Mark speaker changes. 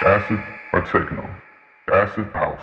Speaker 1: Acid or techno. Acid house.